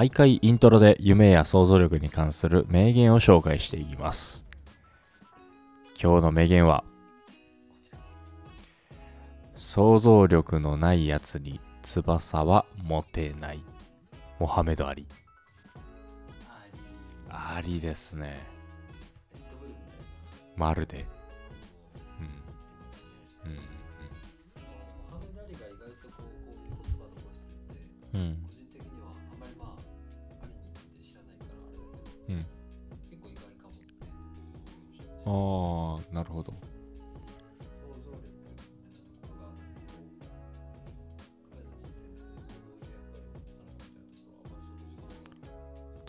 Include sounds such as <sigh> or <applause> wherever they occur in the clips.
徘徊イントロで夢や想像力に関する名言を紹介していきます。今日の名言は、想像力のないやつに翼は持てない。モハメド・アリ。ありアリですね。まるで。のうん。うん。うん。想像つかない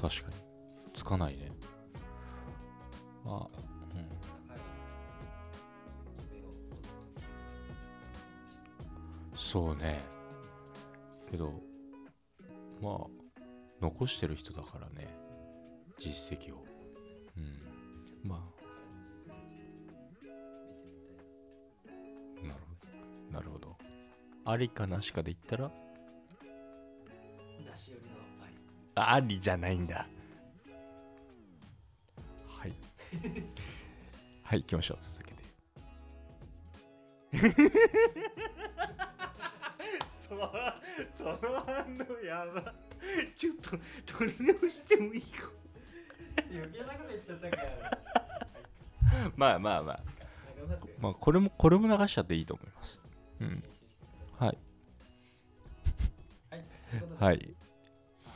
確かに。つかないね。まあ、うん。そうね。けど、まあ、残してる人だからね。実績を。ありかなしかで言ったら、なし寄りの愛ありじゃないんだ。はい。<laughs> はい、行きましょう。続けて。そその反応やば。ちょっと取り直してもいいか。余計なこと言っちゃったから <laughs> まあまあまあ。まあ、これも、これも流しちゃっていいと思います。うん。はい。はいはい。あ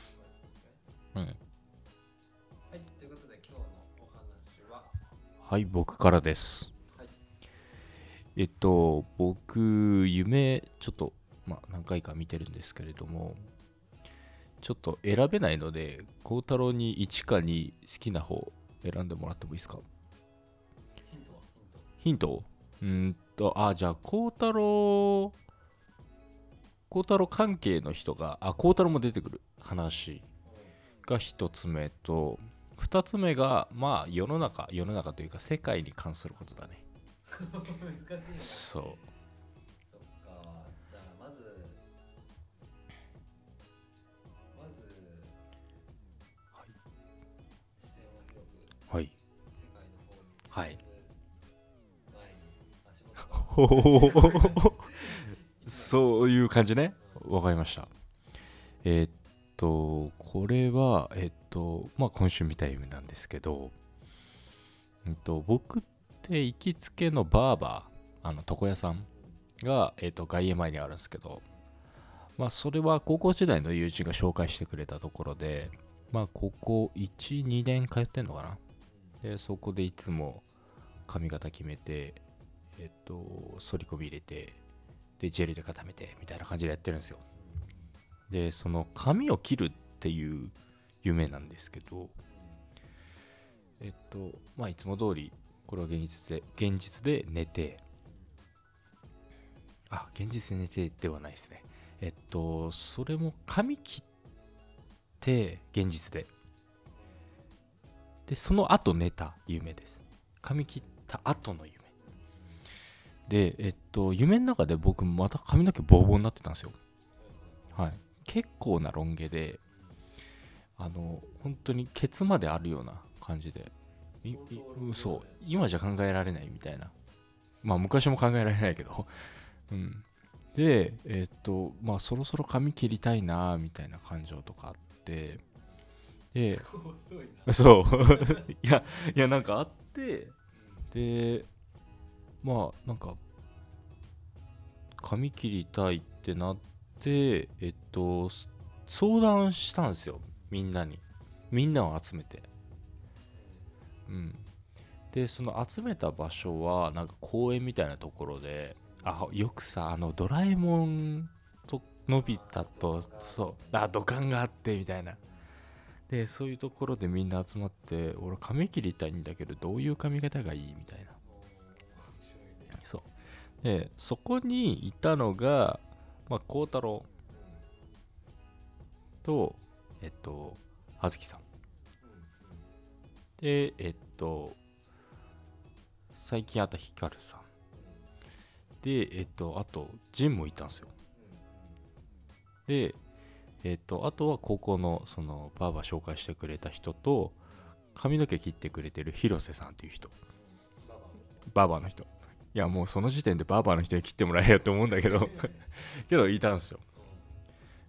うん。はいということで今日のお話ははい、僕からです。はいえっと、僕、夢、ちょっと、まあ、何回か見てるんですけれども、ちょっと選べないので、孝太郎に1か2好きな方選んでもらってもいいですか？ヒントは？ヒントヒント？うーんと、あ、じゃあ、孝太郎、孝太郎関係の人が、あ、孝太郎も出てくる話が1つ目と、2つ目が、まあ、世の中、世の中というか、世界に関することだね。<laughs> 難しいなそそう。っかじゃあまずまずはい視点を広くはい。世界の方にはい前に足元ほほほほほそういう感じね。わかりました。えーっと、これは、えーっと、まあ、今週見た夢なんですけど、えっと、僕って行きつけのバーバー、あの、床屋さんが、えっと、外苑前にあるんですけど、まあ、それは高校時代の友人が紹介してくれたところで、まあ、ここ1、2年通ってんのかな。で、そこでいつも髪型決めて、えっと、反り込み入れて、で、ジェルで固めて、みたいな感じでやってるんですよ。で、その髪を切るっていう夢なんですけど、えっと、まあ、いつも通り、これは現実で、現実で寝て、あ、現実で寝てではないですね。えっと、それも髪切って、現実で。で、その後寝た夢です。髪切った後の夢。で、えっと、夢の中で僕また髪の毛ボーボーになってたんですよ。はい。結構なロン毛で、あの、本当にケツまであるような感じで、いいそう、今じゃ考えられないみたいな。まあ、昔も考えられないけど。<laughs> うん。で、えっと、まあ、そろそろ髪切りたいな、みたいな感情とかあって、で、<laughs> そう。<laughs> いや、いや、なんかあって、で、まあ、なんか、髪切りたいってなって、えっと、相談したんですよ。みんなに。みんなを集めて。うん。で、その集めた場所は、なんか公園みたいなところで、あ、よくさ、あの、ドラえもんと、のび太と、そう、あ、土管があって、みたいな。で、そういうところでみんな集まって、俺髪切りたいんだけど、どういう髪型がいい？みたいな。そう。で、そこにいたのが、まあ、孝太郎と、えっと、葉月さん。で、えっと、最近会ったヒカルさん。で、えっと、あと、ジンもいたんですよ。で、えっ、とあとは高校のそのバーバー紹介してくれた人と髪の毛切ってくれてる広瀬さんっていう人バババーバーの人いやもうその時点でバーバーの人に切ってもらえよって思うんだけど。<laughs> けどいたんですよ。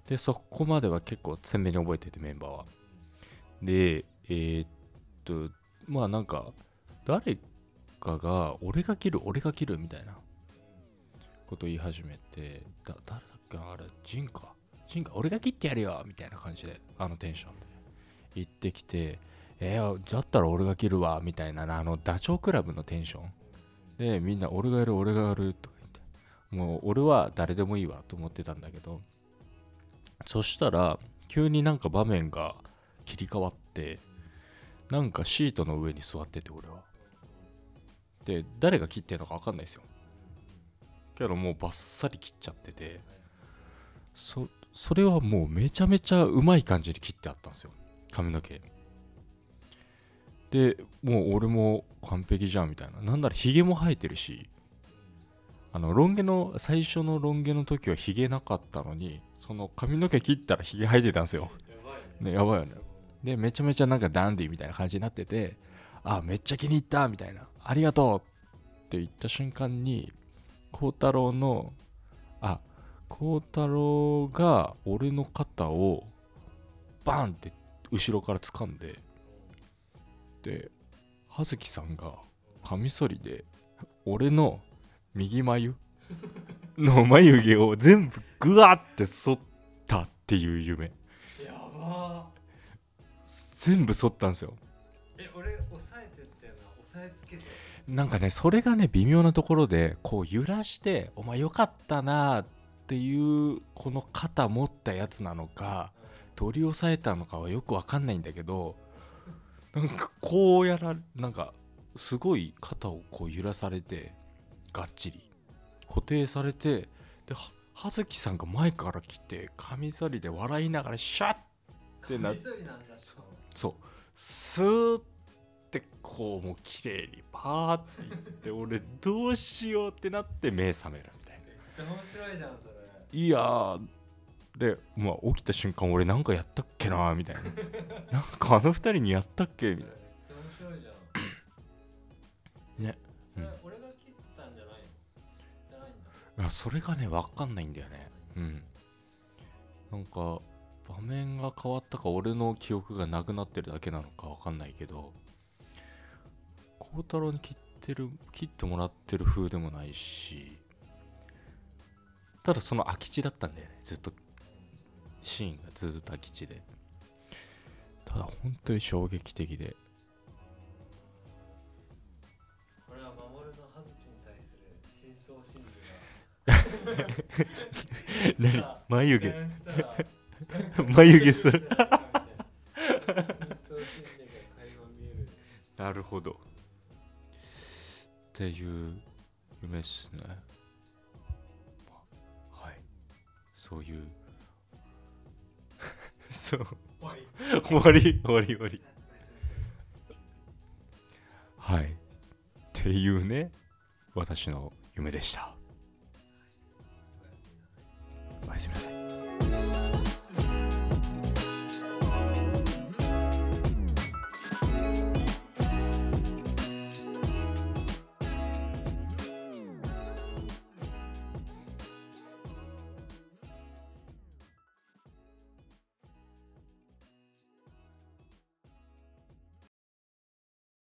でそこまでは結構鮮明に覚えててメンバーは。でえーっとまあなんか誰かが俺が切る俺が切るみたいなこと言い始めてだ誰だっけなあれジンかジンか俺が切ってやるよみたいな感じであのテンションで言ってきてえー、だったら俺が切るわみたいなあのダチョウ倶楽部のテンションでみんな俺がやる俺がやるとか言って。もう俺は誰でもいいわと思ってたんだけど。そしたら急になんか場面が切り替わってなんかシートの上に座ってて俺は。で誰が切ってんのか分かんないですよ。けどもうバッサリ切っちゃっててそそれはもうめちゃめちゃうまい感じで切ってあったんですよ。髪の毛。でもう俺も完璧じゃんみたいな。なんならヒゲも生えてるし。あのロン毛の最初のロン毛の時はヒゲなかったのにその髪の毛切ったらヒゲ生えてたんですよ。やばいね。ねやばいよね。でめちゃめちゃなんかダンディーみたいな感じになっててあめっちゃ気に入ったみたいな。ありがとうって言った瞬間に孝太郎のあ孝太郎が俺の肩をバンって後ろから掴んでで葉月さんがカミソリで俺の右眉 <laughs> の眉毛を全部グワって剃ったっていう夢。やば全部剃ったんですよ。ーえ俺押さえてっていうのは押さえつけて。なんかねそれがね微妙なところでこう揺らして「お前よかったな」っていうこの肩持ったやつなのか取り押さえたのかはよくわかんないんだけどなんかこうやらなんかすごい肩をこう揺らされてがっちり。固定されてでは葉月さんが前から来てカミソリで笑いながらシャッってなカミソリなんだしかも。そう。スーってこうもう綺麗にパーっていって俺どうしようってなって目覚めるみたいな。めっちゃ面白いじゃんそれ。いやーでまあ起きた瞬間俺なんかやったっけなみたいな。<laughs> なんかあの二人にやったっけみたいめっちゃ面白いじゃん。ね。それ俺が切ったんじゃないの？じゃないそれがね分かんないんだよね。うん。なんか場面が変わったか俺の記憶がなくなってるだけなのか分かんないけど孝太郎に切ってる切ってもらってる風でもないしただその空き地だったんだよねずっとシーンがずっと空き地で。ただ本当に衝撃的で。これは守の葉月に対する真相心理 <laughs> 何？が眉毛。眉毛する。なるほど。っていう夢っすね。はい。そういうそう。終わり。終わり終わりはい。っていうね私の夢でした。おやすみなさい